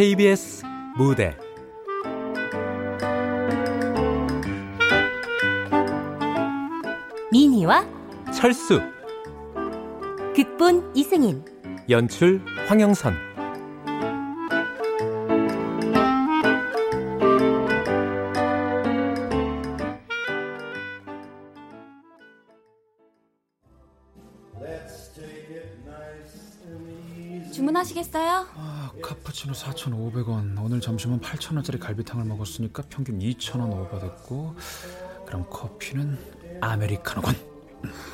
KBS 무대. 미니와 철수. 극본 이승인. 연출 황영선 아, 카푸치노 4,500원. 오늘 점심은 8,000원짜리 갈비탕을 먹었으니까 평균 2,000원 오버됐고 그럼 커피는 아메리카노건.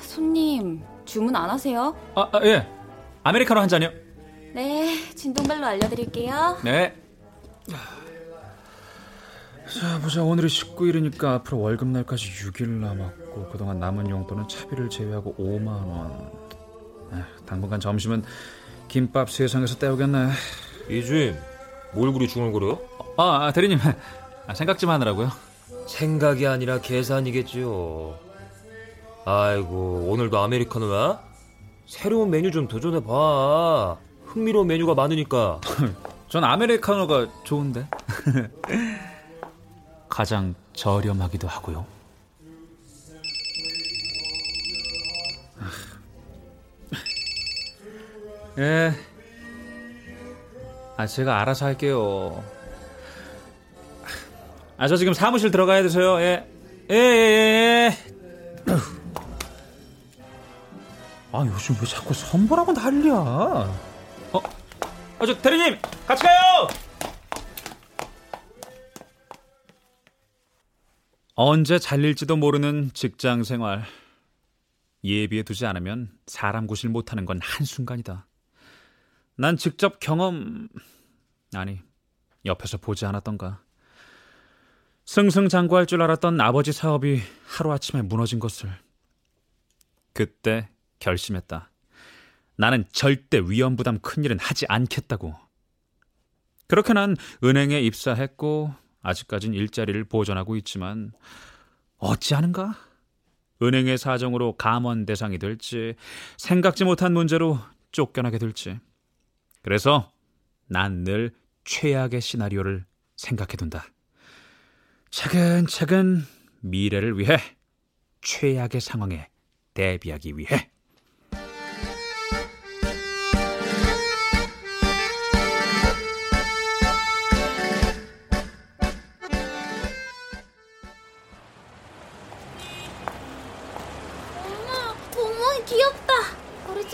손님 주문 안 하세요? 아, 아 예. 아메리카노 한 잔이요. 네 진동벨로 알려드릴게요 네. 자, 보자. 오늘이 19일이니까 앞으로 월급 날까지 6일 남았고 그동안 남은 용돈은 차비를 제외하고 5만 원. 아, 당분간 점심은 김밥 세상에서 때우겠네. 이주임, 뭘 그리 중얼거려? 아, 아 대리님. 아, 생각 좀 하느라고요. 생각이 아니라 계산이겠지요. 아이고, 오늘도 아메리카노야? 새로운 메뉴 좀 도전해봐. 흥미로운 메뉴가 많으니까. 전 아메리카노가 좋은데. 가장 저렴하기도 하고요. 예. 아, 제가 알아서 할게요. 아, 저 지금 사무실 들어가야 돼서요. 예. 예, 예, 예. 예. 아, 요즘 왜 자꾸 선보라고 난리야? 어? 아, 저 대리님, 같이 가요! 언제 잘릴지도 모르는 직장 생활. 예비해 두지 않으면 사람 구실 못하는 건 한순간이다. 난 직접 경험, 아니, 옆에서 보지 않았던가. 승승장구할 줄 알았던 아버지 사업이 하루아침에 무너진 것을. 그때 결심했다. 나는 절대 위험 부담 큰 일은 하지 않겠다고. 그렇게 난 은행에 입사했고, 아직까진 일자리를 보존하고 있지만, 어찌하는가? 은행의 사정으로 감원 대상이 될지, 생각지 못한 문제로 쫓겨나게 될지. 그래서 난 늘 최악의 시나리오를 생각해둔다. 차근차근 미래를 위해 최악의 상황에 대비하기 위해.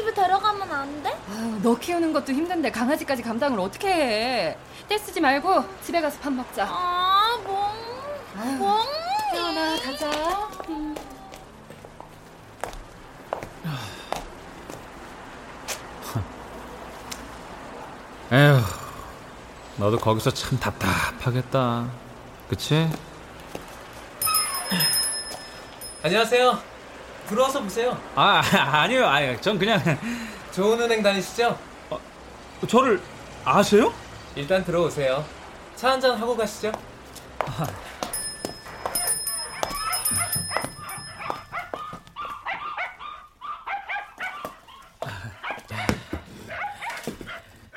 집에 데려가면 안 돼? 아유, 너 키우는 것도 힘든데 강아지까지 감당을 어떻게 해? 떼쓰지 말고 집에 가서 밥 먹자. 아, 멍, 아유, 멍. 태연아, 가자. 음. 에휴, 너도 거기서 참 답답하겠다. 그치? 안녕하세요. 들어와서 보세요. 아, 아니요. 아니, 전 그냥 좋은 은행 다니시죠? 저를 아세요? 일단 들어오세요. 차 한잔 하고 가시죠.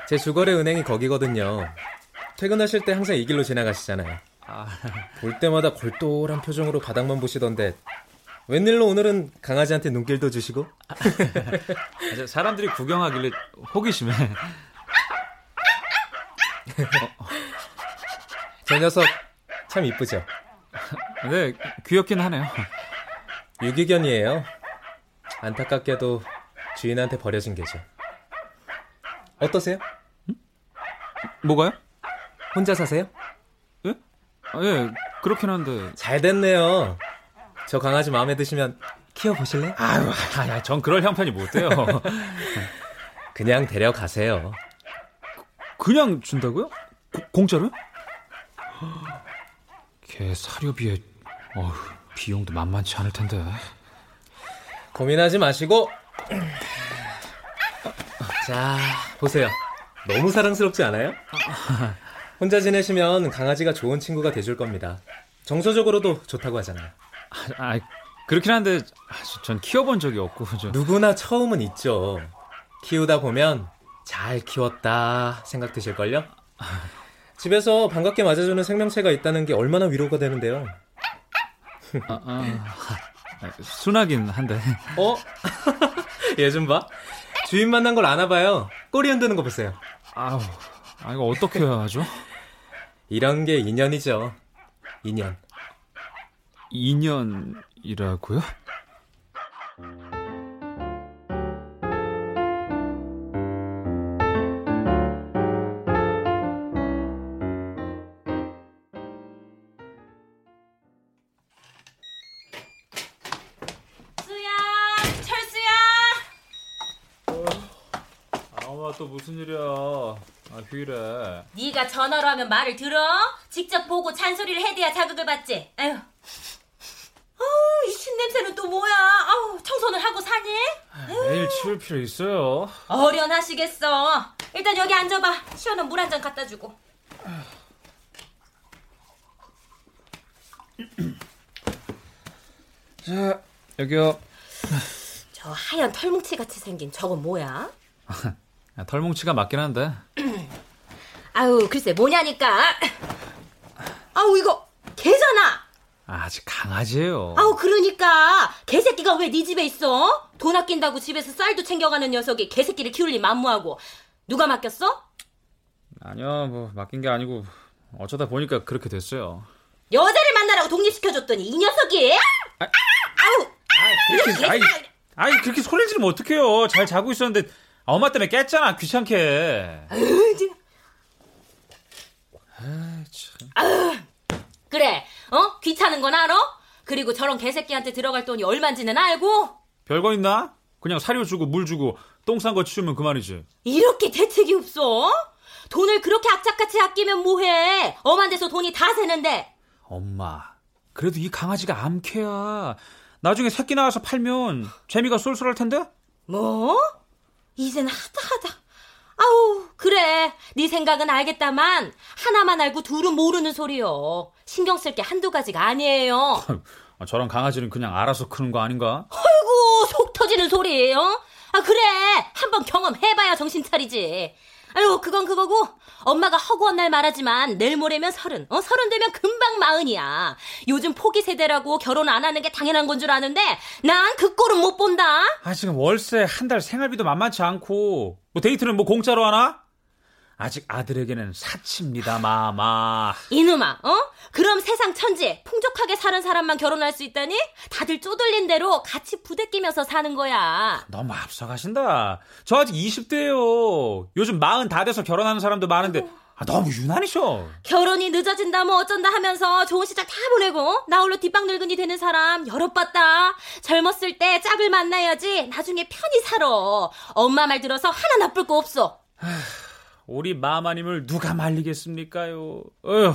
제 주거래 은행이 거기거든요. 퇴근하실 때 항상 이 길로 지나가시잖아요. 볼 때마다 골똘한 표정으로 바닥만 보시던데 웬일로 오늘은 강아지한테 눈길도 주시고? 사람들이 구경하길래 호기심에. 저 녀석 참 이쁘죠? 네, 귀엽긴 하네요. 유기견이에요. 안타깝게도 주인한테 버려진 개죠. 어떠세요? 뭐가요? 혼자 사세요? 예? 아, 예, 그렇긴 한데. 잘 됐네요. 저 강아지 마음에 드시면 키워보실래요? 아유, 아, 전 그럴 형편이 못 돼요. 그냥 데려가세요. 그냥 준다고요? 고, 공짜로요? 걔 사료비에 어휴, 비용도 만만치 않을 텐데. 고민하지 마시고 자 보세요. 너무 사랑스럽지 않아요? 혼자 지내시면 강아지가 좋은 친구가 돼줄 겁니다. 정서적으로도 좋다고 하잖아요. 아, 그렇긴 한데 아, 전 키워본 적이 없고 저... 누구나 처음은 있죠. 키우다 보면 잘 키웠다 생각 드실걸요? 집에서 반갑게 맞아주는 생명체가 있다는 게 얼마나 위로가 되는데요. 아, 아, 순하긴 한데. 어? 얘 좀 봐. 주인 만난 걸 아나 봐요. 꼬리 흔드는 거 보세요. 아우, 아, 이거 어떻게 해야 하죠? 이런 게 인연이죠. 인연. 인연이라고요? 수야, 철수야. 아마 또 무슨 일이야? 아, 휴일에. 네가 전화로 하면 말을 들어? 직접 보고 잔소리를 해대야 자극을 받지. 아유. 신냄새는 또 뭐야? 아우, 청소는 하고 사니? 내일 치울 필요 있어요. 어련하시겠어. 일단 여기 앉아봐. 시원한 물 한 잔 갖다 주고. 자, 여기요. 저 하얀 털뭉치 같이 생긴 저건 뭐야? 아, 털뭉치가 맞긴 한데. 아우, 글쎄 뭐냐니까. 아우, 이거 개잖아. 아직 강아지예요. 아우, 그러니까 개새끼가 왜 네 집에 있어? 돈 아낀다고 집에서 쌀도 챙겨가는 녀석이 개새끼를 키울 리 만무하고 누가 맡겼어? 아니요, 뭐 맡긴 게 아니고 어쩌다 보니까 그렇게 됐어요. 여자를 만나라고 독립시켜줬더니 이 녀석이 아, 아우 그렇게, 아이, 아이 그렇게 소리 지르면 어떡해요? 잘 자고 있었는데 아, 엄마 때문에 깼잖아. 귀찮게. 그래 어 귀찮은 건 알아? 그리고 저런 개새끼한테 들어갈 돈이 얼만지는 알고 별거 있나? 그냥 사료 주고 물 주고 똥 싼 거 치우면 그만이지. 이렇게 대책이 없어? 돈을 그렇게 악착같이 아끼면 뭐해 엄한 데서 돈이 다 새는데 엄마, 그래도 이 강아지가 암캐야. 나중에 새끼 나와서 팔면 재미가 쏠쏠할 텐데? 뭐? 이젠 하다 하다. 아우, 그래. 네 생각은 알겠다만 하나만 알고 둘은 모르는 소리요. 신경 쓸 게 한두 가지가 아니에요. 아, 저런 강아지는 그냥 알아서 크는 거 아닌가? 아이고, 속 터지는 소리예요. 아, 그래. 한번 경험해봐야 정신 차리지. 아유, 그건 그거고, 엄마가 허구한 날 말하지만, 내일 모레면 서른, 어, 서른 되면 금방 마흔이야. 요즘 포기 세대라고 결혼 안 하는 게 당연한 건 줄 아는데, 난 그 꼴은 못 본다. 아, 지금 월세 한 달 생활비도 만만치 않고, 뭐 데이트는 뭐 공짜로 하나? 아직 아들에게는 사치입니다, 마마. 이놈아, 어? 그럼 세상 천지, 풍족하게 사는 사람만 결혼할 수 있다니? 다들 쪼들린 대로 같이 부대끼면서 사는 거야. 너무 앞서가신다. 저 아직 20대예요. 요즘 마흔 다 돼서 결혼하는 사람도 많은데, 아, 너무 유난이셔. 결혼이 늦어진다 뭐 어쩐다 하면서 좋은 시절 다 보내고 나 홀로 뒷방 늙은이 되는 사람 여럿 봤다. 젊었을 때 짝을 만나야지 나중에 편히 살아. 엄마 말 들어서 하나 나쁠 거 없어. 우리 마마님을 누가 말리겠습니까요? 어휴.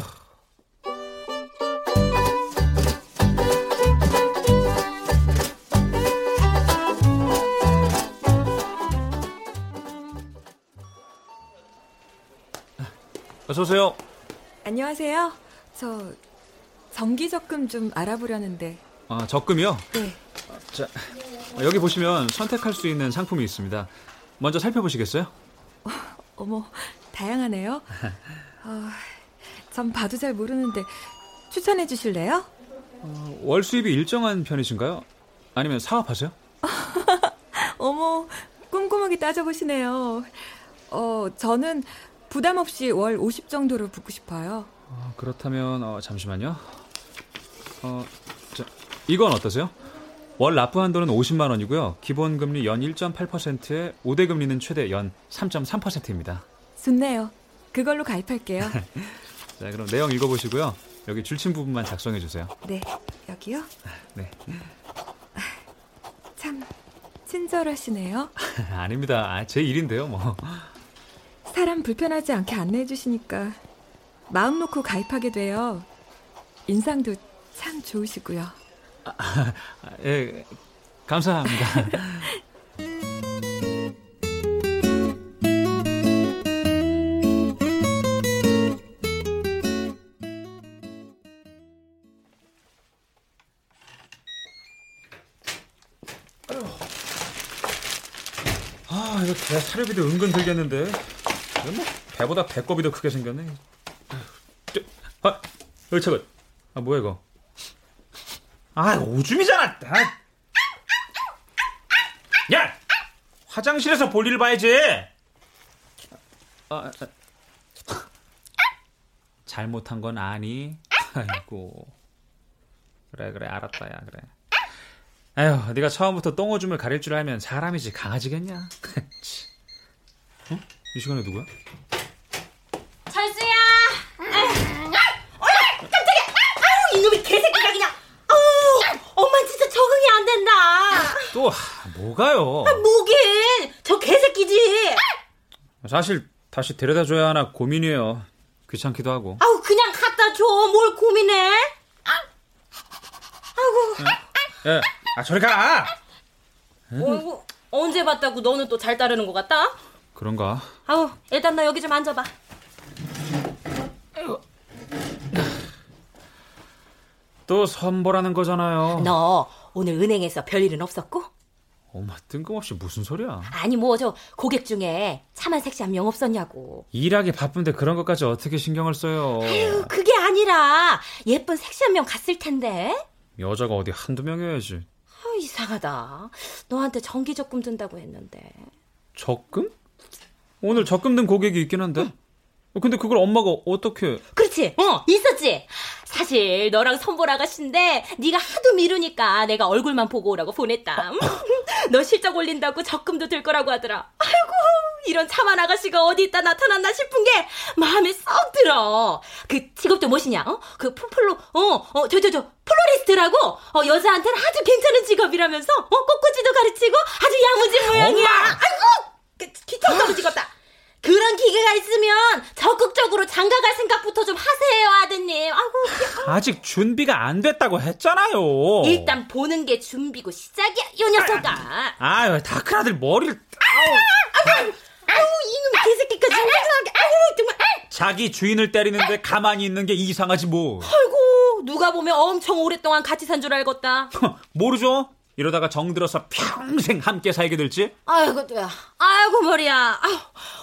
어서 오세요. 안녕하세요. 저 정기 적금 좀 알아보려는데. 아, 적금이요? 네. 자, 여기 보시면 선택할 수 있는 상품이 있습니다. 먼저 살펴보시겠어요? 어머, 다양하네요. 어, 전 봐도 잘 모르는데 추천해 주실래요? 어, 월 수입이 일정한 편이신가요? 아니면 사업하세요? 어머, 꼼꼼하게 따져보시네요. 어, 저는 부담 없이 월 50 정도로 붙고 싶어요. 어, 그렇다면 어, 잠시만요. 어, 자, 이건 어떠세요? 월 납부 한도는 50만 원이고요. 기본 금리 연 1.8%에 5대 금리는 최대 연 3.3%입니다. 좋네요. 그걸로 가입할게요. 자, 그럼 내용 읽어 보시고요. 여기 줄침 부분만 작성해 주세요. 네, 여기요. 네. 참 친절하시네요. 아닙니다. 아, 제 일인데요, 뭐. 사람 불편하지 않게 안내해 주시니까 마음 놓고 가입하게 돼요. 인상도 참 좋으시고요. 아, 예, 감사합니다. 아, 이거 개 사료비도 은근 들겠는데. 뭐 배보다 배꼽이 더 크게 생겼네. 아, 여기 아, 차가. 아, 뭐야 이거? 아, 오줌이잖아. 아. 야, 화장실에서 볼일을 봐야지. 아, 아. 잘못한 건 아니. 아이고. 그래 그래 알았다 야 그래. 아휴, 네가 처음부터 똥오줌을 가릴 줄 알면 사람이지 강아지겠냐? 치. 어? 이 시간에 누구야? 어, 깜짝이야. 아우 이놈의 개새끼가 그냥. 아우 엄마 진짜 적응이 안 된다. 또 하, 뭐가요? 뭐긴 저 개새끼지. 사실 다시 데려다 줘야 하나 고민이에요. 귀찮기도 하고. 아우 그냥 갖다 줘. 뭘 고민해? 예, 아 저리 가. 어이구, 언제 봤다고 너는 또 잘 따르는 것 같다? 그런가? 아우 일단 너 여기 좀 앉아봐. 또 선보라는 거잖아요. 너 오늘 은행에서 별일은 없었고? 엄마 뜬금없이 무슨 소리야? 아니 뭐 저 고객 중에 차만 섹시 한 명 없었냐고. 일하기 바쁜데 그런 것까지 어떻게 신경을 써요? 아유 그게 아니라 예쁜 섹시 한 명 갔을 텐데. 여자가 어디 한두 명이어야지. 아 이상하다. 너한테 정기 적금 든다고 했는데. 적금? 오늘 적금 든 고객이 있긴 한데. 근데 그걸 엄마가 어떻게? 그렇지. 어 있었지. 사실 너랑 선볼 아가씨인데 네가 하도 미루니까 내가 얼굴만 보고 오라고 보냈다. 너 실적 올린다고 적금도 들 거라고 하더라. 아이고 이런 참한 아가씨가 어디 있다 나타났나 싶은 게 마음에 썩 들어. 그 직업도 무엇이냐? 어? 그 풀플로 어 어 저 저 저 플로리스트라고 어 여자한테는 아주 괜찮은 직업이라면서 어 꽃꽂이도 가르치고 아주 야무진 모양이야. 아이고 그, 너무 찍었다. 그런 기계가 있으면 적극적으로 장가갈 생각부터 좀 하세요, 아드님. 아이고, 아직 준비가 안 됐다고 했잖아요. 일단 보는 게 준비고 시작이야, 이 녀석아. 아유, 다 큰 아들 머리를. 아우, 이놈 개새끼까지. 아우, 정말. 자기 주인을 때리는데 가만히 있는 게 이상하지 뭐. 아이고, 누가 보면 엄청 오랫동안 같이 산 줄 알겠다. 모르죠? 이러다가 정들어서 평생 함께 살게 될지? 아이고, 또야. 아이고, 머리야. 아유,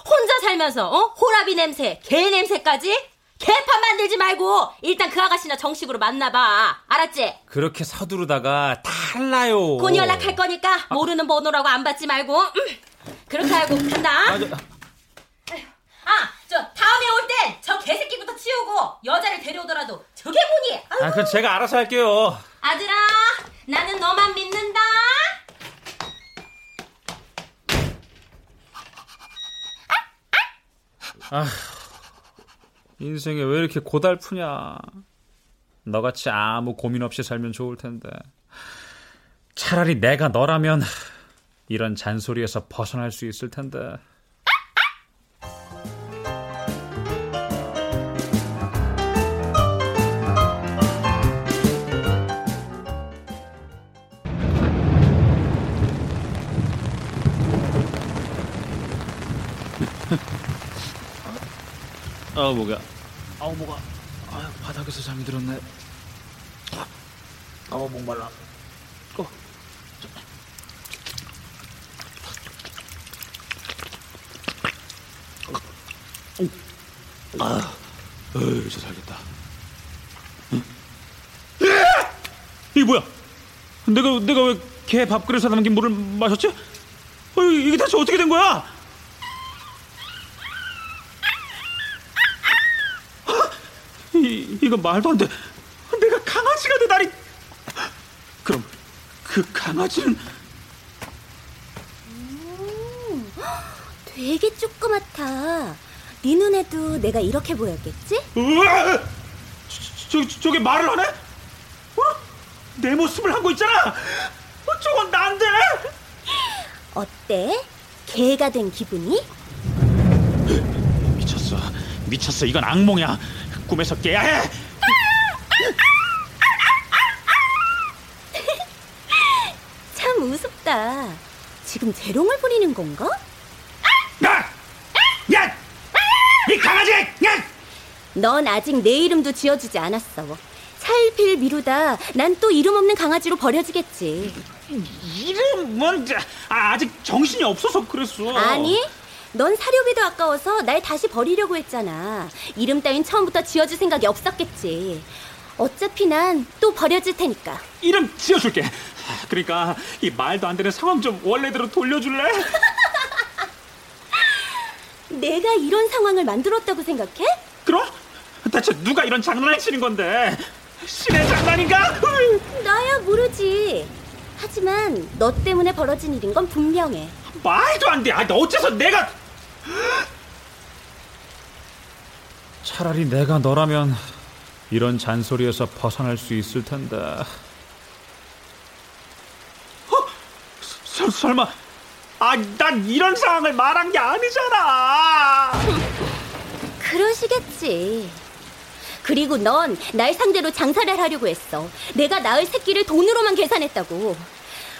혼자 살면서, 어? 호라비 냄새, 개 냄새까지? 개판 만들지 말고, 일단 그 아가씨나 정식으로 만나봐. 알았지? 그렇게 서두르다가 달라요. 곧 연락할 거니까, 모르는 번호라고 안 받지 말고. 음. 그렇게 하고 간다. 아, 저, 아, 저 다음에 올땐저 개새끼부터 치우고 여자를 데려오더라도 저게 뭐니? 아유, 아, 그건 제가 알아서 할게요. 아들아, 나는 너만 믿는다. 인생에 왜 이렇게 고달프냐. 너같이 아무 고민 없이 살면 좋을 텐데. 차라리 내가 너라면 이런 잔소리에서 벗어날 수 있을 텐데. 아 뭐가 아우 뭐가 아 바닥에서 잠이 들었네 아우 목말라 어. 아, 어이, 이제 살겠다. 응? 이게 뭐야? 내가 내가 왜 개 밥그릇에 담긴 물을 마셨지? 어, 이게 대체 어떻게 된 거야? 이, 이거 말도 안 돼. 내가 강아지가 되다니. 그럼 그 강아지는 되게 조그맣다. 네 눈에도 내가 이렇게 보였겠지? 으아! 저, 저, 저게 말을 하네? 어? 내 모습을 하고 있잖아. 어, 저건 난데. 어때? 개가 된 기분이? 미쳤어. 미쳤어. 이건 악몽이야. 꿈에서 깨야 해. 참 우습다. 지금 재롱을 부리는 건가? 야! 야! 이 강아지! 야! 넌 아직 내 이름도 지어주지 않았어. 차일피일 미루다 난 또 이름 없는 강아지로 버려지겠지. 이름 뭔지 아, 아직 정신이 없어서 그랬어. 아니, 넌 사료비도 아까워서 날 다시 버리려고 했잖아. 이름 따윈 처음부터 지어줄 생각이 없었겠지. 어차피 난 또 버려질 테니까. 이름 지어줄게. 그러니까 이 말도 안 되는 상황 좀 원래대로 돌려줄래? 내가 이런 상황을 만들었다고 생각해? 그럼 대체 누가 이런 장난을 치는 건데? 신의 장난인가? 나야 모르지. 하지만 너 때문에 벌어진 일인 건 분명해. 말도 안 돼. 아, 어째서 내가 차라리 내가 너라면 이런 잔소리에서 벗어날 수 있을 텐데. 어? 서, 설마 아, 난 이런 상황을 말한 게 아니잖아. 그러시겠지. 그리고 넌 날 상대로 장사를 하려고 했어. 내가 낳을 새끼를 돈으로만 계산했다고.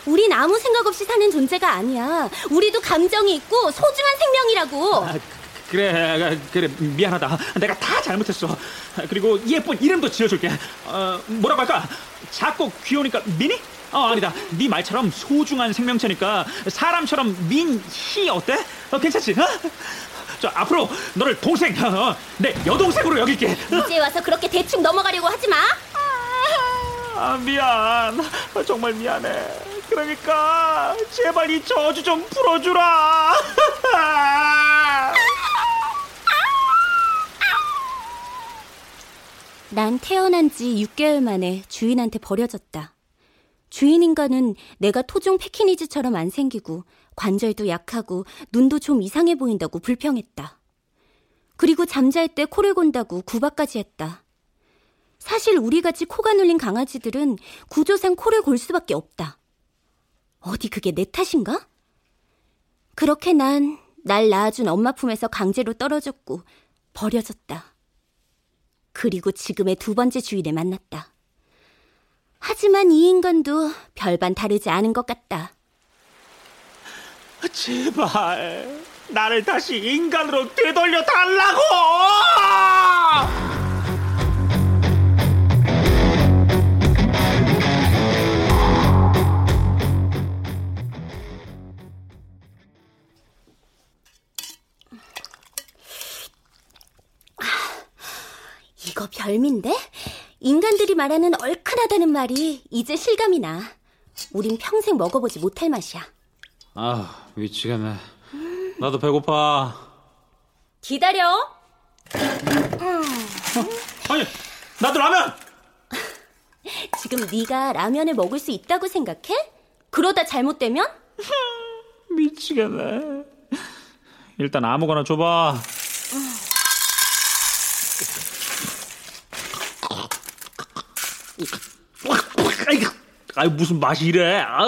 우린 아무 생각 없이 사는 존재가 아니야. 우리도 감정이 있고 소중한 생명이라고. 아, 그래, 그래 미안하다. 내가 다 잘못했어. 그리고 예쁜 이름도 지어줄게. 어, 뭐라고 할까? 작고 귀여우니까 미니? 어 아니다. 네 말처럼 소중한 생명체니까 사람처럼 민희 어때? 어, 괜찮지? 어? 저 앞으로 너를 동생, 어, 내 여동생으로 여길게. 이제 와서 그렇게 대충 넘어가려고 하지 마. 아 미안. 어, 정말 미안해. 그러니까 제발 이 저주 좀 풀어주라. 난 태어난 지 6개월 만에 주인한테 버려졌다. 주인 인간은 내가 토종 패키니즈처럼 안 생기고 관절도 약하고 눈도 좀 이상해 보인다고 불평했다. 그리고 잠잘 때 코를 곤다고 구박까지 했다. 사실 우리같이 코가 눌린 강아지들은 구조상 코를 골 수밖에 없다. 어디 그게 내 탓인가? 그렇게 난 날 낳아준 엄마 품에서 강제로 떨어졌고 버려졌다. 그리고 지금의 두 번째 주인을 만났다. 하지만 이 인간도 별반 다르지 않은 것 같다. 제발 나를 다시 인간으로 되돌려 달라고! 이거 별미인데? 인간들이 말하는 얼큰하다는 말이 이제 실감이 나. 우린 평생 먹어보지 못할 맛이야. 아 미치겠네. 나도 배고파. 기다려. 아니 나도 라면. 지금 네가 라면을 먹을 수 있다고 생각해? 그러다 잘못되면? 미치겠네. 일단 아무거나 줘봐. 아이 무슨 맛이 이래? 아,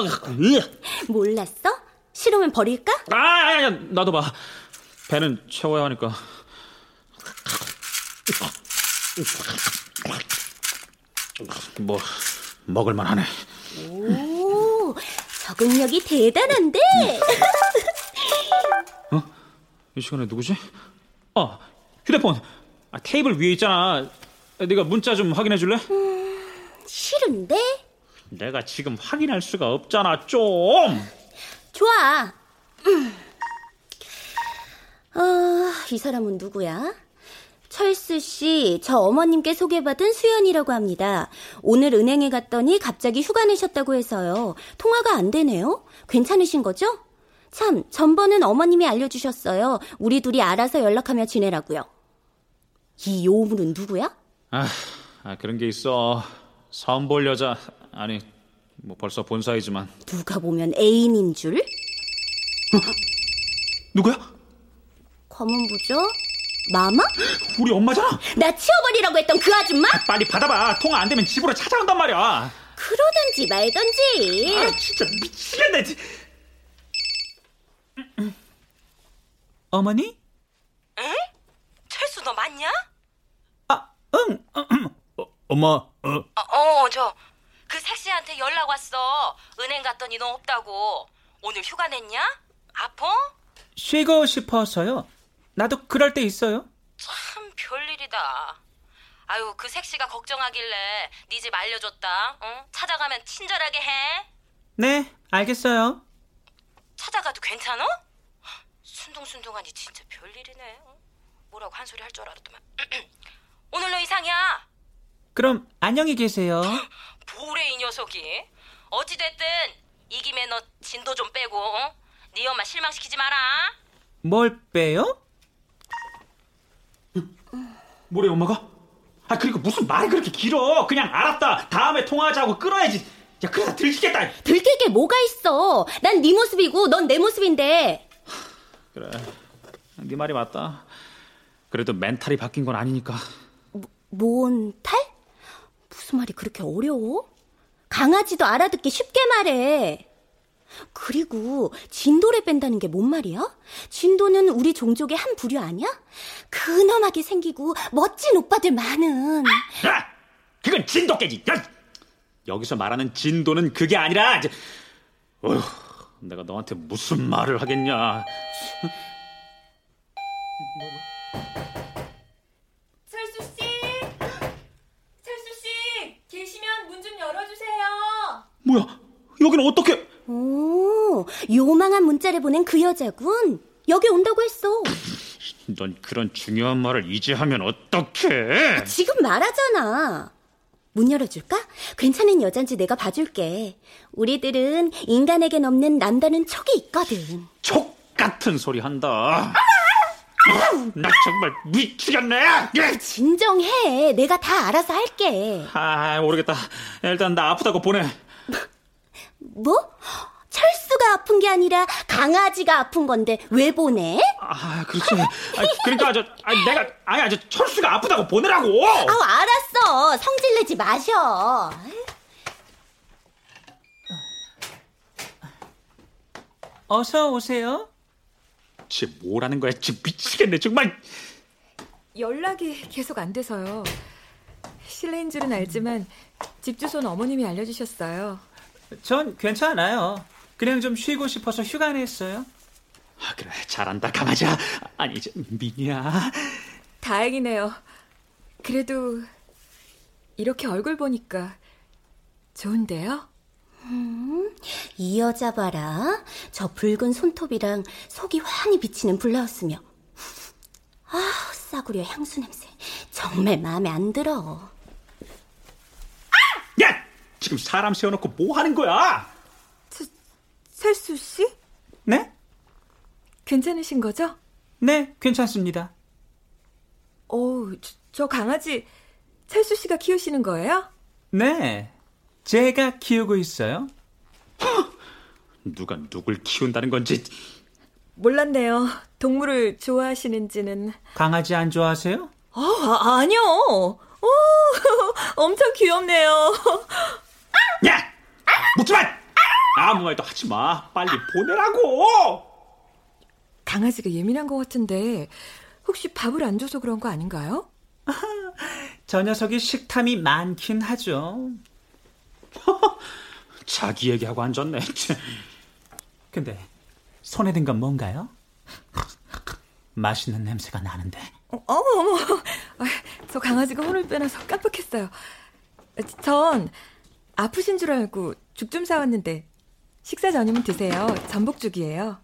몰랐어? 싫으면 버릴까? 아, 아, 나도 봐. 배는 채워야 하니까. 뭐 먹을 만하네. 오, 적응력이 대단한데? 어? 이 시간에 누구지? 어, 휴대폰. 아, 테이블 위에 있잖아. 네가 문자 좀 확인해 줄래? 싫은데? 내가 지금 확인할 수가 없잖아, 좀. 좋아. 음. 어, 이 사람은 누구야? 철수 씨, 저 어머님께 소개받은 수연이라고 합니다. 오늘 은행에 갔더니 갑자기 휴가 내셨다고 해서요. 통화가 안 되네요. 괜찮으신 거죠? 참, 전번은 어머님이 알려주셨어요. 우리 둘이 알아서 연락하며 지내라고요. 이 요물은 누구야? 아, 아, 그런 게 있어. 선볼 여자 아니 뭐 벌써 본 사이지만 누가 보면 애인인 줄? 누구야? 검은 부죠? 마마? 우리 엄마잖아. 나 치워버리라고 했던 그 아줌마? 빨리 받아봐. 통화 안 되면 집으로 찾아온단 말이야. 그러든지 말든지. 아 진짜 미치겠네. 어머니? 에? 철수 너 맞냐? 아, 응. 어, 엄마. 어. 어, 어, 저 그 색시한테 연락 왔어. 은행 갔더니 너 없다고. 오늘 휴가 냈냐? 아파? 쉬고 싶어서요. 나도 그럴 때 있어요. 참 별일이다. 아유, 그 색시가 걱정하길래 네 집 알려줬다. 응? 찾아가면 친절하게 해. 네, 알겠어요. 찾아가도 괜찮아? 순둥순둥하니 진짜 별일이네. 어? 뭐라고 한 소리 할 줄 알았더만. 오늘 너 이상이야. 그럼 안녕히 계세요. 뭐래 이 녀석이. 어찌됐든 이 김에 너 진도 좀 빼고 어? 네 엄마 실망시키지 마라. 뭘 빼요? 뭐래 엄마가? 아 그리고 무슨 말이 그렇게 길어? 그냥 알았다. 다음에 통화하자고 끊어야지. 야 그러다 들키겠다. 들킬 게 뭐가 있어? 난 네 모습이고 넌 내 모습인데. 그래, 네 말이 맞다. 그래도 멘탈이 바뀐 건 아니니까. 뭔 탈? 무슨 말이 그렇게 어려워? 강아지도 알아듣기 쉽게 말해. 그리고 진도를 뺀다는 게 뭔 말이야? 진도는 우리 종족의 한 부류 아니야? 근엄하게 생기고 멋진 오빠들 많은. 야, 그건 진돗개지. 야! 여기서 말하는 진도는 그게 아니라, 어휴, 내가 너한테 무슨 말을 하겠냐. 뭐야? 여기는 어떻게? 오, 요망한 문자를 보낸 그 여자군. 여기 온다고 했어. 넌 그런 중요한 말을 이제 하면 어떡해? 지금 말하잖아. 문 열어줄까? 괜찮은 여잔지 내가 봐줄게. 우리들은 인간에겐 없는 남다른 촉이 있거든. 촉 같은 소리 한다. 나 정말 미치겠네. 예! 진정해. 내가 다 알아서 할게. 아, 모르겠다. 일단 나 아프다고 보내. 뭐? 철수가 아픈 게 아니라 강아지가 아픈 건데 왜 보내? 아, 그렇지. 아, 그러니까 저 아, 내가 아니, 저 철수가 아프다고 보내라고. 아우 알았어. 성질 내지 마셔. 어서 오세요. 쟤 뭐라는 거야? 쟤 미치겠네, 정말. 연락이 계속 안 돼서요. 실례인 줄은 알지만 집 주소는 어머님이 알려주셨어요. 전 괜찮아요. 그냥 좀 쉬고 싶어서 휴가 냈어요. 아, 그래. 잘한다, 강아지야. 아니, 이제 미니야. 다행이네요. 그래도 이렇게 얼굴 보니까 좋은데요? 음, 이 여자 봐라. 저 붉은 손톱이랑 속이 환히 비치는 블라우스며. 아, 싸구려 향수 냄새. 정말 마음에 안 들어. 야! 지금 사람 세워놓고 뭐 하는 거야? 설수 씨? 네? 괜찮으신 거죠? 네, 괜찮습니다. 어, 저, 저 강아지 철수 씨가 키우시는 거예요? 네, 제가 키우고 있어요. 누가 누굴 키운다는 건지 몰랐네요. 동물을 좋아하시는지는. 강아지 안 좋아하세요? 아, 아 아니요. 오, 엄청 귀엽네요. 야! 묻지 마! 아무 말도 하지 마. 빨리 보내라고! 강아지가 예민한 것 같은데, 혹시 밥을 안 줘서 그런 거 아닌가요? 저 녀석이 식탐이 많긴 하죠. 자기 얘기하고 앉았네. 근데 손에 든 건 뭔가요? 맛있는 냄새가 나는데. 어, 어머, 어머. 저 강아지가 혼을 빼놔서 깜빡했어요. 전 아프신 줄 알고 죽 좀 사왔는데 식사 전이면 드세요. 전복죽이에요.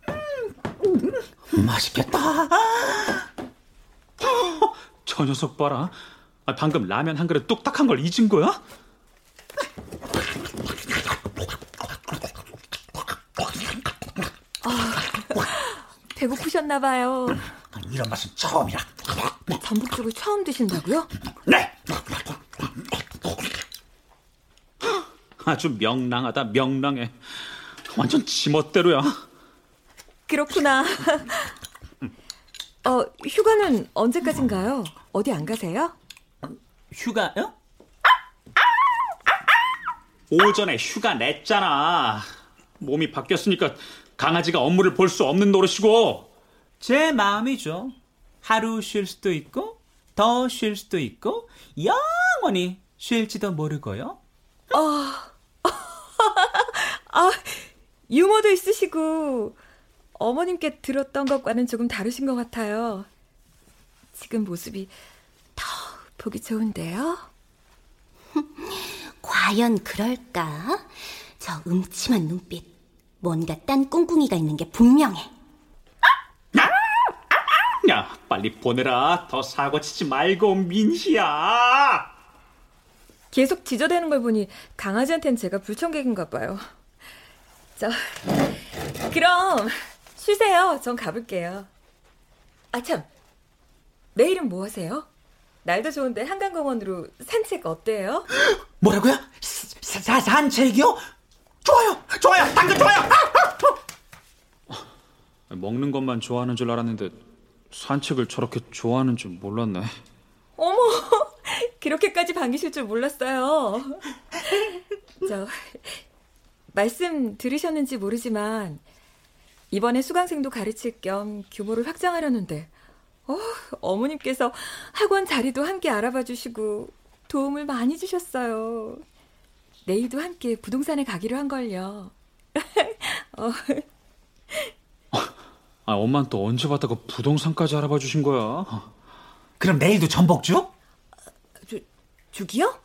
음, 맛있겠다. 저 녀석 봐라. 방금 라면 한 그릇 뚝딱 한 걸 잊은 거야? 아, 배고프셨나 봐요. 이런 맛은 처음이야. 전복죽을 처음 드신다고요? 네. 아주 명랑하다 명랑해. 완전 지멋대로야. 그렇구나. 어, 휴가는 언제까지인가요? 어디 안 가세요? 휴가요? 오전에 휴가 냈잖아. 몸이 바뀌었으니까 강아지가 업무를 볼 수 없는 노릇이고. 제 마음이죠. 하루 쉴 수도 있고, 더 쉴 수도 있고, 영원히 쉴지도 모르고요. 아, 아, 유머도 있으시고, 어머님께 들었던 것과는 조금 다르신 것 같아요. 지금 모습이 더 보기 좋은데요? 과연 그럴까? 저 음침한 눈빛. 뭔가 딴 꿍꿍이가 있는 게 분명해. 야, 빨리 보내라. 더 사고 치지 말고 민희야. 계속 지저대는 걸 보니 강아지한테는 제가 불청객인가 봐요. 저 그럼 쉬세요. 전 가볼게요. 아 참. 내일은 뭐 하세요? 날도 좋은데 한강공원으로 산책 어때요? 뭐라고요? 사, 사, 산책이요? 좋아요, 좋아요, 당근 좋아요. 먹는 것만 좋아하는 줄 알았는데 산책을 저렇게 좋아하는 줄 몰랐네. 어머, 그렇게까지 반기실 줄 몰랐어요. 저 말씀 들으셨는지 모르지만 이번에 수강생도 가르칠 겸 규모를 확장하려는데 어, 어머님께서 학원 자리도 함께 알아봐 주시고 도움을 많이 주셨어요. 내일도 함께 부동산에 가기로 한 걸요. 어. 아, 엄마는 또 언제 봤다고 부동산까지 알아봐 주신 거야? 그럼 내일도 전복죽? 주, 죽이요?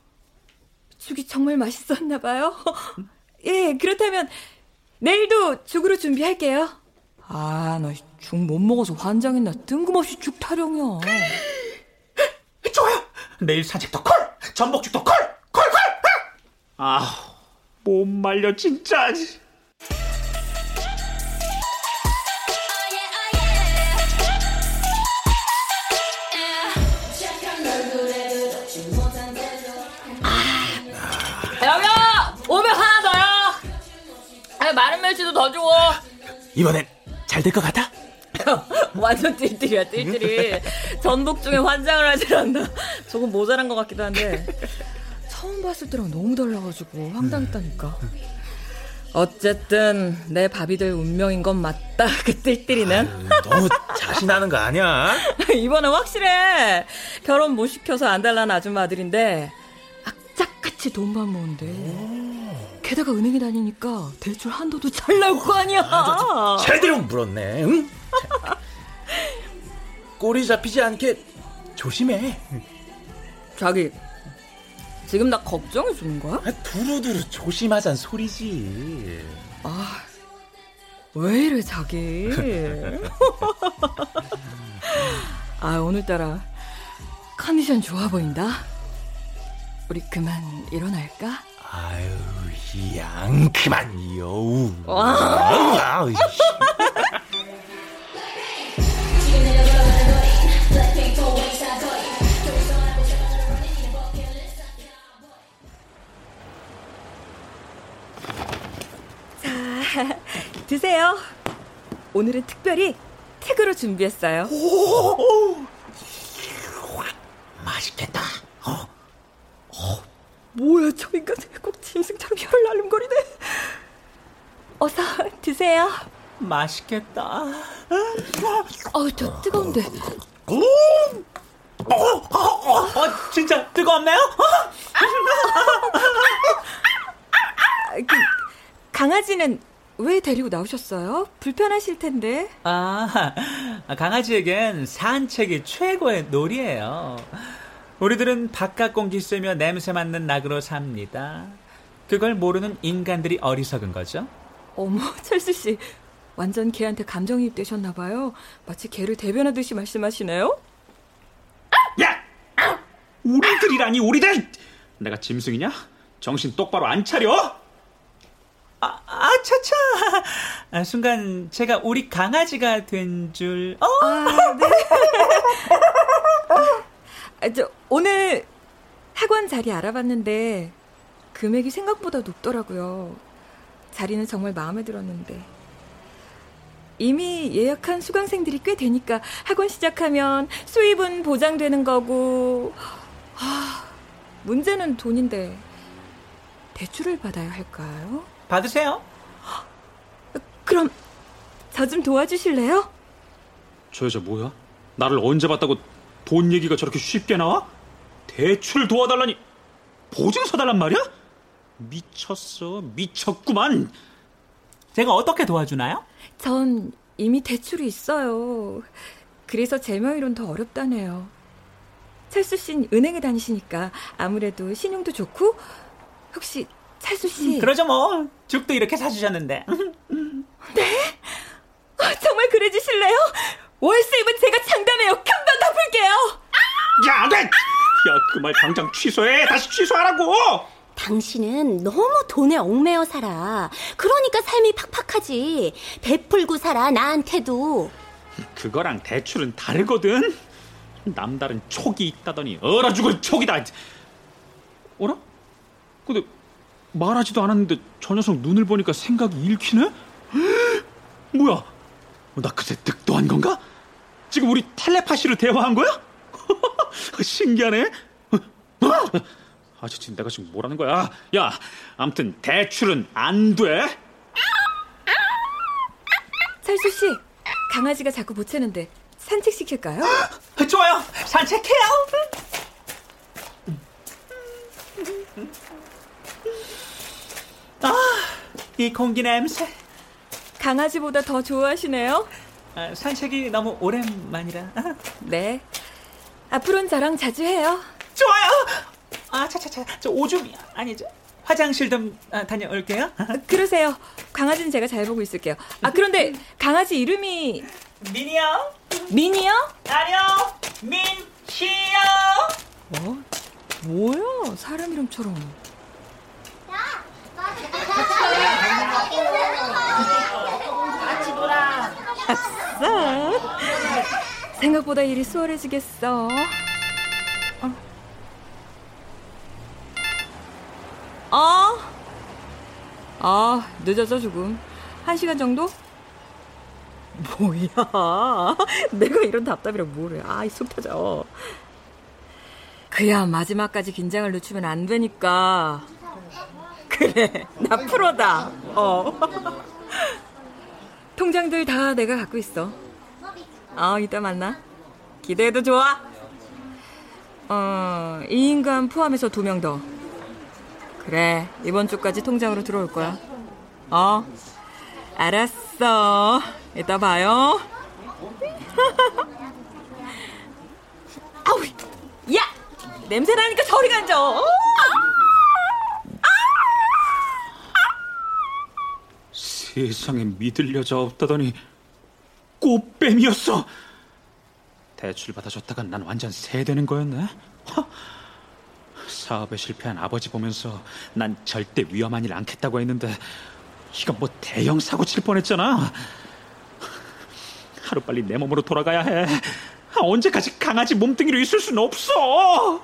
죽이 정말 맛있었나 봐요. 예, 그렇다면 내일도 죽으로 준비할게요. 아, 나 죽 못 먹어서 환장했나 뜬금없이 죽 타령이야. 좋아요. 내일 산책도 콜, 전복죽도 콜, 콜, 콜. 아, 못 말려 진짜. 아, 멸치도 더 줘! 이번엔 잘 될 것 같아? 완전 띨띨이야, 띨띨이. 전복 중에 환장을 하질 않나. 조금 모자란 것 같기도 한데. 처음 봤을 때랑 너무 달라가지고 황당했다니까. 어쨌든 내 밥이 될 운명인 건 맞다. 그 띨띨이는. 너무 자신하는 거 아니야? 이번엔 확실해. 결혼 못 시켜서 안달난 아줌마 아들인데 악착같이 돈만 모은대. 게다가 은행에 다니니까 대출 한도도 잘 나올 거 아니야. 제대로 물었네. 응? 꼬리 잡히지 않게 조심해. 자기 지금 나 걱정해 주는 거야? 아, 두루두루 조심하잔 소리지. 아, 왜 이래 자기? 아 오늘따라 컨디션 좋아 보인다. 우리 그만 일어날까? 아유, 양 그만 여우. 와. 아우, 자, 드세요. 오늘은 특별히 택으로 준비했어요. 맛있겠다. 뭐야, 저 인간 꼭 짐승처럼 혀를 날름거리네. 어서 드세요. 맛있겠다. 어우, 저 뜨거운데. 어, 어, 진짜 뜨거웠나요? 아, 그, 강아지는 왜 데리고 나오셨어요? 불편하실 텐데. 아, 강아지에겐 산책이 최고의 놀이에요. 우리들은 바깥 공기 쐬며 냄새 맡는 낙으로 삽니다. 그걸 모르는 인간들이 어리석은 거죠. 어머, 철수 씨. 완전 개한테 감정이입 되셨나 봐요. 마치 개를 대변하듯이 말씀하시네요. 야! 우리들이라니 우리들! 내가 짐승이냐? 정신 똑바로 안 차려? 아, 아차차! 아, 순간 제가 우리 강아지가 된 줄. 어? 아, 네. 아, 저 오늘 학원 자리 알아봤는데 금액이 생각보다 높더라고요. 자리는 정말 마음에 들었는데 이미 예약한 수강생들이 꽤 되니까 학원 시작하면 수입은 보장되는 거고 아, 문제는 돈인데 대출을 받아야 할까요? 받으세요. 그럼 저 좀 도와주실래요? 저 여자 뭐야? 나를 언제 봤다고 돈 얘기가 저렇게 쉽게 나와? 대출 도와달라니 보증서 달란 말이야? 미쳤어 미쳤구만 제가 어떻게 도와주나요? 전 이미 대출이 있어요. 그래서 제 명의로는 더 어렵다네요. 철수 씨는 은행에 다니시니까 아무래도 신용도 좋고 혹시 찰수 씨 그러죠 뭐 죽도 이렇게 사주셨는데 네? 아, 정말 그래 주실래요? 월세입은 제가 장담해요. 금방 갚을게요. 야, 안 돼! 야, 그 말 당장 취소해. 다시 취소하라고! 당신은 너무 돈에 얽매여 살아. 그러니까 삶이 팍팍하지. 베풀고 살아, 나한테도. 그거랑 대출은 다르거든. 남다른 촉이 있다더니 얼어 죽을 촉이다. 어라? 근데 말하지도 않았는데 저 녀석 눈을 보니까 생각이 읽히네? 뭐야? 나 그새 득도한 건가? 지금 우리 텔레파시로 대화한 거야? 신기하네. 아, 지금 내가 지금 뭐라는 거야? 야, 암튼 대출은 안 돼. 찰수 씨, 강아지가 자꾸 보채는데 산책 시킬까요? 좋아요 산책해요 아 이 공기 냄새 강아지보다 더 좋아하시네요. 아, 산책이 너무 오랜만이라 네. 앞으로는 저랑 자주 해요. 좋아요 아 차차차 저 오줌이 아니죠 화장실 좀 아, 다녀올게요 그러세요. 강아지는 제가 잘 보고 있을게요. 아 그런데 강아지 이름이 미니요 미니요? 아니요 민시요 어? 뭐야? 사람 이름처럼. 아싸. 생각보다 일이 수월해지겠어. 어. 어? 아, 늦었어, 조금. 한 시간 정도? 뭐야. 내가 이런 답답이랑 뭐래. 아, 이 속 터져. 그야 마지막까지 긴장을 늦추면 안 되니까. 그래, 나 프로다. 어. 통장들 다 내가 갖고 있어. 어, 이따 만나. 기대해도 좋아. 어, 이 인간 포함해서 두 명 더. 그래, 이번 주까지 통장으로 들어올 거야. 어, 알았어. 이따 봐요. 아우, 야! 냄새 나니까 저리 간져. 어? 세상에 믿을 여자 없다더니 꽃뱀이었어. 대출 받아줬다가 난 완전 새되는 거였네. 허. 사업에 실패한 아버지 보면서 난 절대 위험한 일 않겠다고 했는데 이건 뭐 대형 사고 칠 뻔했잖아. 하루빨리 내 몸으로 돌아가야 해. 아, 언제까지 강아지 몸뚱이로 있을 수는 없어.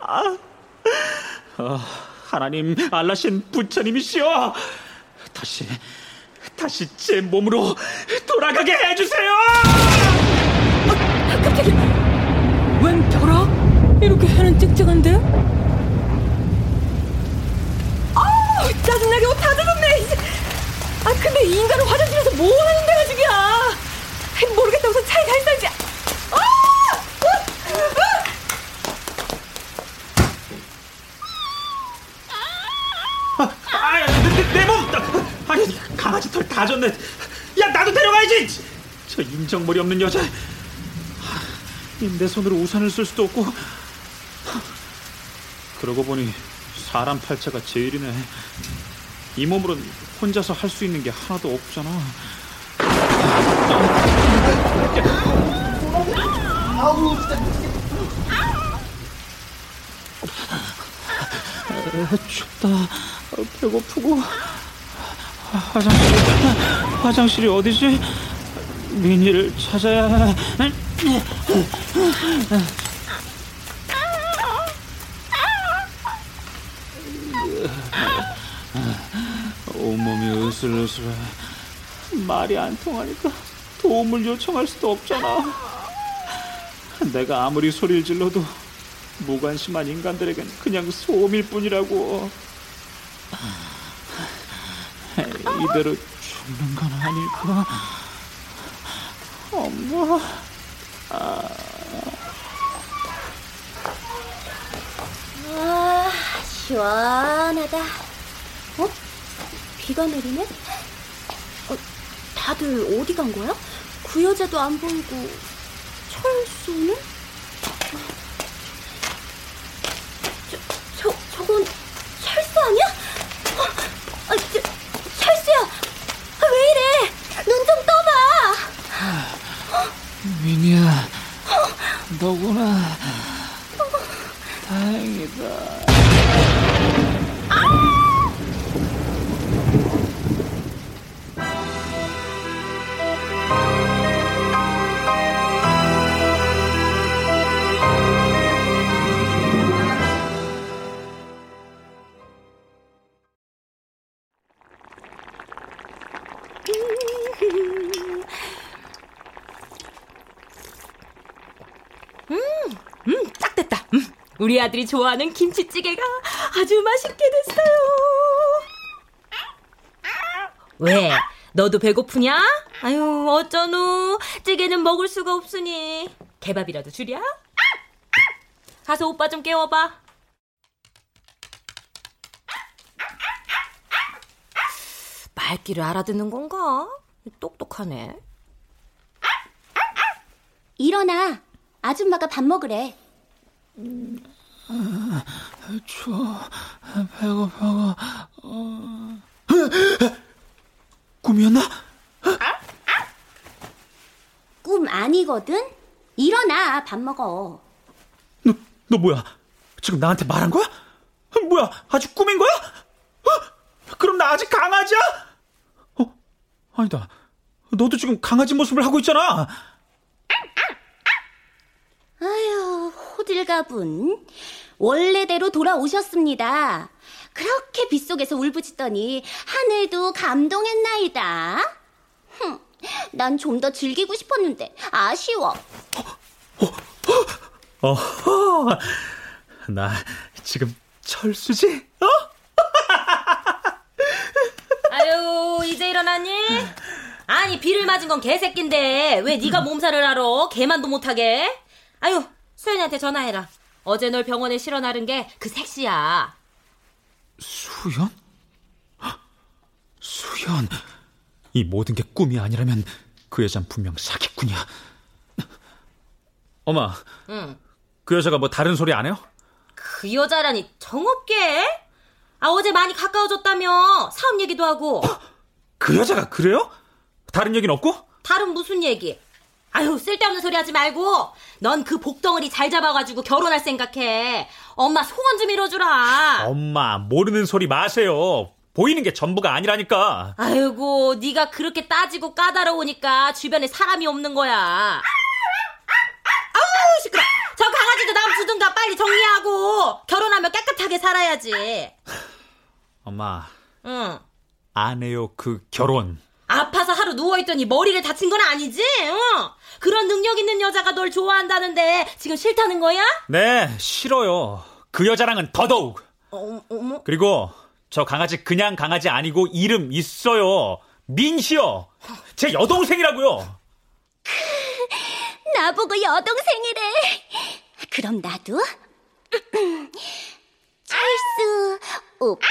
아, 아, 하나님, 알라신 부처님이시여. 다시, 다시 제 몸으로 돌아가게 해주세요! 갑자기 웬 벼락? 이렇게 해는 쨍쨍한데? 아우 짜증나게 옷다 젖었네 아 근데 이 인간은 화장실에서 뭐 하는 데가 아이, 모르겠다 우선 차에 가 있어야지 아! 아, 내, 내 몸! 아니, 강아지 털다 졌네. 야, 나도 데려가야지! 저 인정머리 없는 여자. 내 손으로 우산을 쓸 수도 없고. 그러고 보니 사람 팔자가 제일이네. 이 몸으론 혼자서 할 수 있는 게 하나도 없잖아. 춥다. 배고프고. 화장실, 화장실이 어디지? 미니를 찾아야 해. 온몸이 으슬으슬해. 말이 안 통하니까 도움을 요청할 수도 없잖아. 내가 아무리 소리를 질러도 무관심한 인간들에겐 그냥 소음일 뿐이라고. 이대로 죽는 건 아닐까? 엄마. 아, 시원하다. 어? 비가 내리네? 어, 다들 어디 간 거야? 그 여자도 안 보이고, 철수는? 우리 아들이 좋아하는 김치찌개가 아주 맛있게 됐어요. 왜? 너도 배고프냐? 아유, 어쩌노. 찌개는 먹을 수가 없으니. 개밥이라도 주랴? 가서 오빠 좀 깨워봐. 말귀를 알아듣는 건가? 똑똑하네. 일어나. 아줌마가 밥 먹으래. 추워. 배고파가. 어... 꿈이었나? 꿈 아니거든? 일어나. 밥 먹어. 너, 너 뭐야? 지금 나한테 말한 거야? 뭐야? 아주 꿈인 거야? 어? 그럼 나 아직 강아지야? 어? 아니다. 너도 지금 강아지 모습을 하고 있잖아. 아휴, 호들갑은 원래대로 돌아오셨습니다. 그렇게 빗속에서 울부짖더니 하늘도 감동했나이다. 흠, 난 좀 더 즐기고 싶었는데 아쉬워. 어허, 나 지금 철수지? 어? 아유, 이제 일어났니? 아니, 비를 맞은 건 개새끼인데 왜 네가 몸살을 알아? 개만도 못하게. 아유, 수연이한테 전화해라. 어제 널 병원에 실어 나른 게 그 색시야. 수연? 수연. 이 모든 게 꿈이 아니라면 그 여잔 분명 사기꾼이야. 엄마, 응. 그 여자가 뭐 다른 소리 안 해요? 그 여자라니 정없게? 아, 어제 많이 가까워졌다며. 사업 얘기도 하고. 그 여자가 그래요? 다른 얘기는 없고? 다른 무슨 얘기? 아유, 쓸데없는 소리 하지 말고. 넌 그 복덩어리 잘 잡아가지고 결혼할 생각해. 엄마 소원 좀 이뤄주라. 엄마, 모르는 소리 마세요. 보이는 게 전부가 아니라니까. 아이고, 네가 그렇게 따지고 까다로우니까 주변에 사람이 없는 거야. 아우, 시끄러. 저 강아지도 남 주든가 빨리 정리하고 결혼하면 깨끗하게 살아야지. 엄마, 응. 안 해요, 그 결혼. 아파서 하루 누워있더니 머리를 다친 건 아니지? 응. 그런 능력 있는 여자가 널 좋아한다는데 지금 싫다는 거야? 네, 싫어요. 그 여자랑은 더더욱. 어, 어머. 그리고 저 강아지 그냥 강아지 아니고 이름 있어요. 민시요. 제 여동생이라고요. 나보고 여동생이래. 그럼 나도? 찰스 오빠?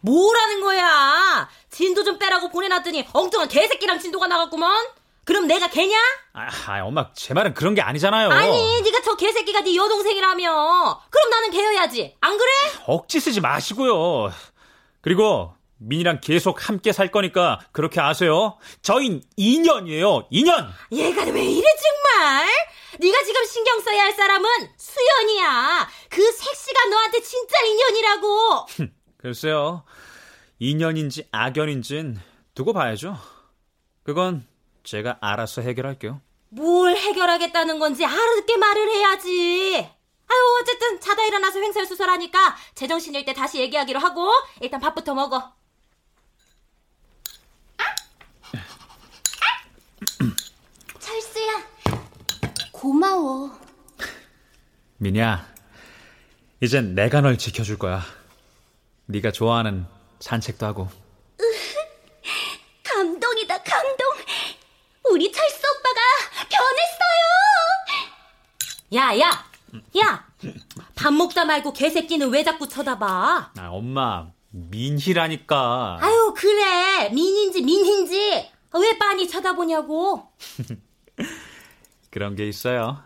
뭐라는 거야? 진도 좀 빼라고 보내놨더니 엉뚱한 개새끼랑 진도가 나갔구먼. 그럼 내가 개냐? 아, 아, 엄마 제 말은 그런 게 아니잖아요. 아니, 네가 저 개새끼가 네 여동생이라며. 그럼 나는 개여야지. 안 그래? 억지 쓰지 마시고요. 그리고 민이랑 계속 함께 살 거니까 그렇게 아세요. 저희 2년이에요. 2년. 얘가 왜 이래 정말? 네가 지금 신경 써야 할 사람은 수연이야. 그 색시가 너한테 진짜 인연이라고. 글쎄요. 인연인지 악연인진 두고 봐야죠. 그건 제가 알아서 해결할게요. 뭘 해결하겠다는 건지 알아듣게 말을 해야지. 아유, 어쨌든 자다 일어나서 횡설수설하니까 제정신일 때 다시 얘기하기로 하고 일단 밥부터 먹어. 철수야, 고마워. 민야, 이젠 내가 널 지켜줄 거야. 네가 좋아하는 산책도 하고. 감동이다, 감동. 우리 철수 오빠가 변했어요. 야, 야, 야! 밥 먹다 말고 개새끼는 왜 자꾸 쳐다봐? 아, 엄마, 민희라니까. 아유, 그래. 민인지 민인지. 왜 빤히 쳐다보냐고. 그런 게 있어요.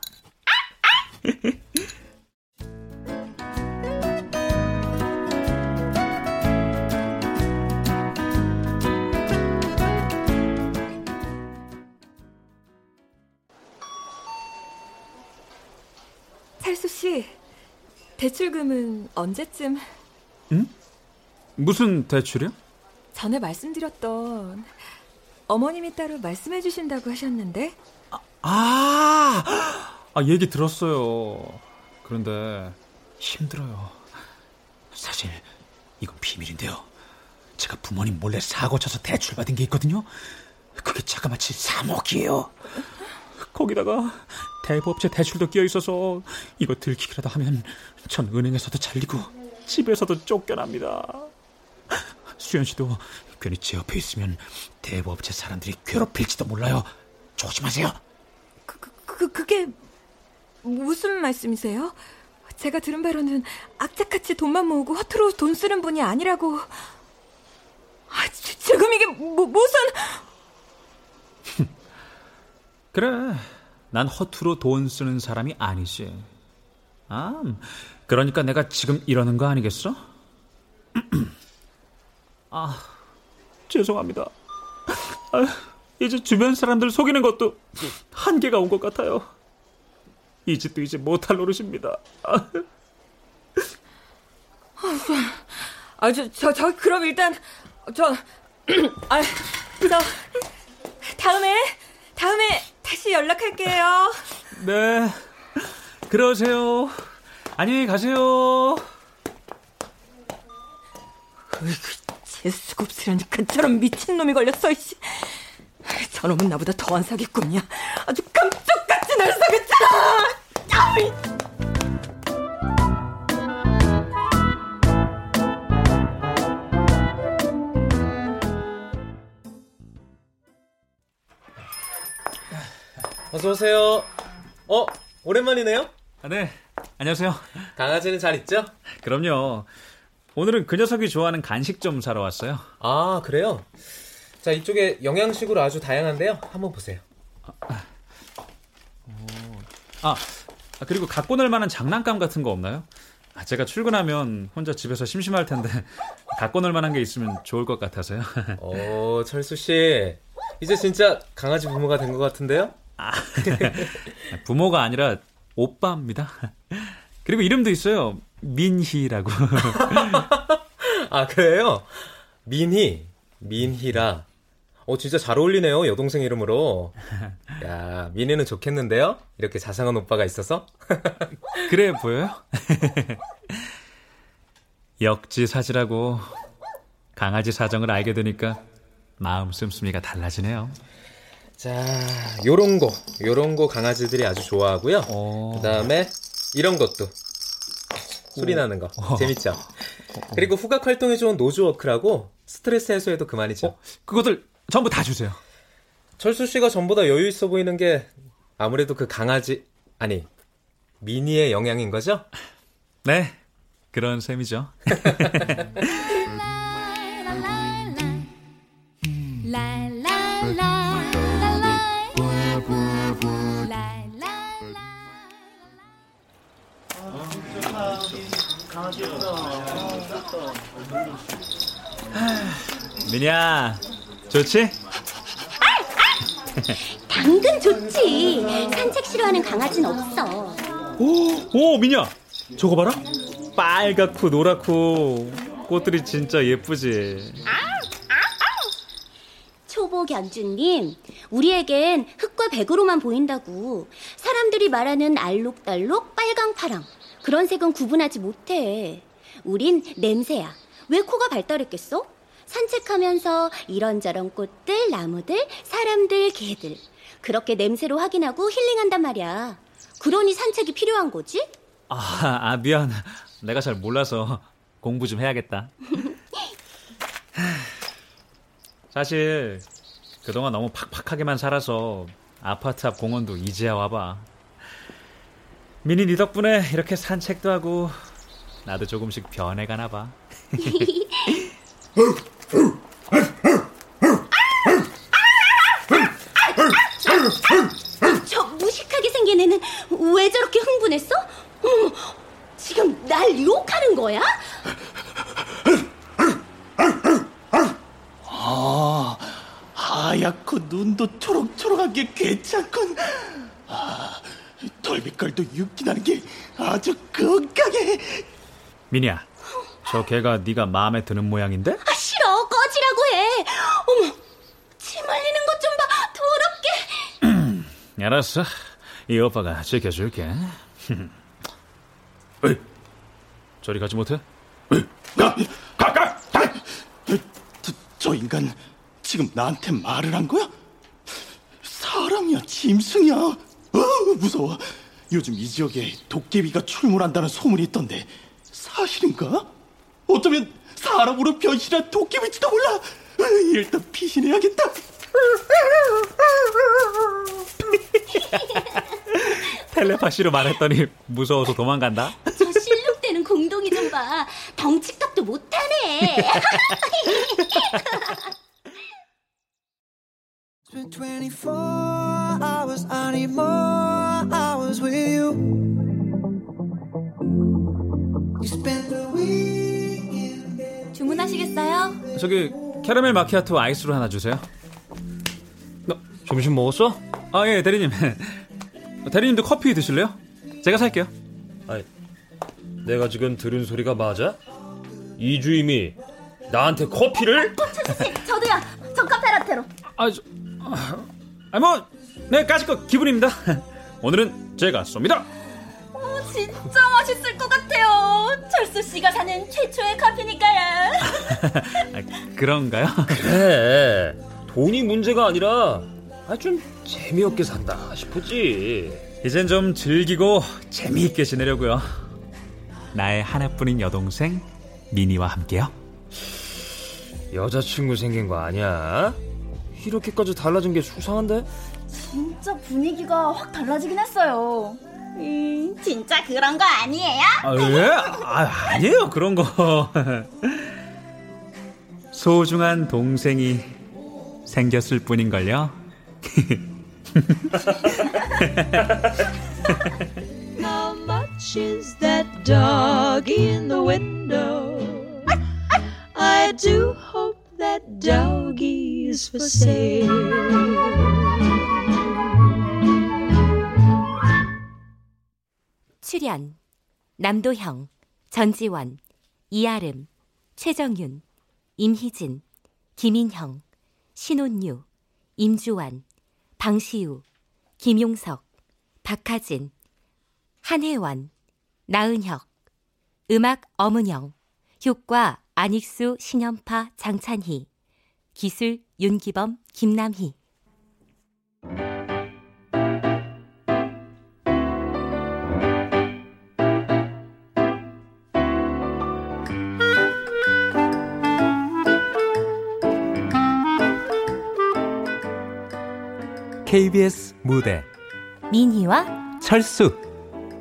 대출금은 언제쯤? 응? 무슨 대출이요? 전에 말씀드렸던 어머님이 따로 말씀해 주신다고 하셨는데 아, 아, 얘기 들었어요. 그런데 힘들어요. 사실 이건 비밀인데요. 제가 제가 부모님 몰래 사고 쳐서 대출 받은 게 있거든요. 그게 자그마치 3억이에요. 거기다가 대부업체 대출도 끼어 있어서 이거 들키기라도 하면 전 은행에서도 잘리고 집에서도 쫓겨납니다. 수현 씨도 괜히 제 옆에 있으면 대부업체 사람들이 괴롭힐지도 몰라요. 조심하세요. 그, 그, 그게 무슨 말씀이세요? 제가 들은 바로는 악착같이 돈만 모으고 허투루 돈 쓰는 분이 아니라고. 아, 지, 지금 이게 뭐, 무슨... 그래, 난 허투루 돈 쓰는 사람이 아니지. 아, 그러니까 내가 지금 이러는 거 아니겠어? 아, 죄송합니다. 아, 이제 주변 사람들 속이는 것도 한계가 온 것 같아요. 이 집도 이제 못할 노릇입니다. 아, 아, 저, 저, 저, 그럼 일단, 저, 아, 저, 다음에, 다음에 다시 연락할게요. 네, 그러세요. 안녕히 가세요. 재수급스러니까 저런 미친놈이 걸렸어, 이씨. 저놈은 나보다 더한 사기꾼이야. 아주 감쪽같이 날 사겠잖아! 어서 오세요. 어, 오랜만이네요. 아, 네, 안녕하세요. 강아지는 잘 있죠? 그럼요. 오늘은 그 녀석이 좋아하는 간식 좀 사러 왔어요. 아, 그래요? 자, 이쪽에 영양식으로 아주 다양한데요. 한번 보세요. 아, 아, 그리고 갖고 놀 만한 장난감 같은 거 없나요? 아, 제가 출근하면 혼자 집에서 심심할 텐데 갖고 놀 만한 게 있으면 좋을 것 같아서요. 어, 철수 씨. 이제 진짜 강아지 부모가 된 것 같은데요? 아, 부모가 아니라 오빠입니다. 그리고 이름도 있어요. 민희라고. 아, 그래요? 민희. 민희라. 어, 진짜 잘 어울리네요. 여동생 이름으로. 야, 민희는 좋겠는데요? 이렇게 자상한 오빠가 있어서? 그래 보여요? 역지 사지라고 강아지 사정을 알게 되니까 마음 씀씀이가 달라지네요. 자, 요런 거. 요런 거 강아지들이 아주 좋아하고요. 그 다음에 이런 것도. 소리 나는 거. 재밌죠? 그리고 후각 활동에 좋은 nose work라고 스트레스 해소에도 그만이죠. 그것들 전부 다 주세요. 철수 씨가 전보다 여유 있어 보이는 게 아무래도 그 강아지 아니 미니의 영향인 거죠? 네, 그런 셈이죠. 미니야, 좋지? 당근 좋지. 산책 싫어하는 강아지는 없어. 오, 오, 미니야, 저거 봐라. 빨갛고 노랗고 꽃들이 진짜 예쁘지. 초보 견주님, 우리에겐 흙과 백으로만 보인다고. 사람들이 말하는 알록달록 빨강파랑 그런 색은 구분하지 못해. 우린 냄새야. 왜 코가 발달했겠어? 산책하면서 이런저런 꽃들, 나무들, 사람들, 개들. 그렇게 냄새로 확인하고 힐링한단 말이야. 그러니 산책이 필요한 거지? 아, 아 미안. 내가 잘 몰라서 공부 좀 해야겠다. 사실 그동안 너무 팍팍하게만 살아서 아파트 앞 공원도 이제야 와봐. 미니 네 덕분에 이렇게 산책도 하고 나도 조금씩 변해가나 봐. 저 무식하게 생긴 애는 왜 저렇게 흥분했어? 어머, 지금 날 유혹하는 거야? 아, 하얗고 눈도 초록초록한 게 괜찮군. 아, 털빛깔도 윤기 나는 게 아주 건강해. 미니야, 저 개가 네가 마음에 드는 모양인데? 아, 싫어, 꺼지라고 해. 어머, 침 흘리는 것 좀 봐, 더럽게. 알았어. 이 오빠가 지켜줄게. 에이, 저리 가지 못해? 가, 가, 가! 두, 저 인간 지금 나한테 말을 한 거야? 사람이야, 짐승이야. 어, 무서워. 요즘 이 지역에 도깨비가 출몰한다는 소문이 있던데 사실인가? 어쩌면 사람으로 변신한 도깨비지도 몰라. 어, 일단 피신해야겠다. 텔레파시로 말했더니 무서워서 도망간다. 저 실룩대는 공동이 좀 봐. 덩치값도 못하네. It's been 24 hours, I need more hours with you. You spent the weekend. 주문하시겠어요? 저기 캐러멜 마키아토 아이스로 하나 주세요. 점심 먹었어? 아, 예, 대리님. 대리님도 커피 드실래요? 제가 살게요. 아니, 내가 지금 들은 소리가 맞아? 이 주임이 나한테 커피를? 저도요. 저 카페라테로. 아, 저, 아, 뭐, 네, 까짓거 기분입니다. 오늘은 제가 쏩니다. 어, 진짜 맛있을 것 같아요. 철수 씨가 사는 최초의 커피니까요. 아, 그런가요? 그래. 돈이 문제가 아니라 아, 좀 재미없게 산다 싶었지. 이젠 좀 즐기고 재미있게 지내려고요. 나의 하나뿐인 여동생 미니와 함께요. 여자친구 생긴 거 아니야? 이렇게까지 달라진 게 수상한데? 진짜 분위기가 확 달라지긴 했어요. 음, 진짜 그런 거 아니에요? 아, 예? 아, 아니에요, 그런 거. 소중한 동생이 생겼을 뿐인걸요. How much is that doggy in the window? I do hope that doggy is for sale. 출연 남도형, 전지원, 이아름, 최정윤, 임희진, 김인형, 신혼유, 임주환, 방시우, 김용석, 박하진, 한혜원, 나은혁, 음악 엄은영, 효과 안익수, 신연파, 장찬희, 기술 윤기범, 김남희. KBS 무대. 민희와 철수.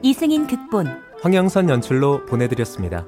이승인 극본. 황영선 연출로 보내드렸습니다.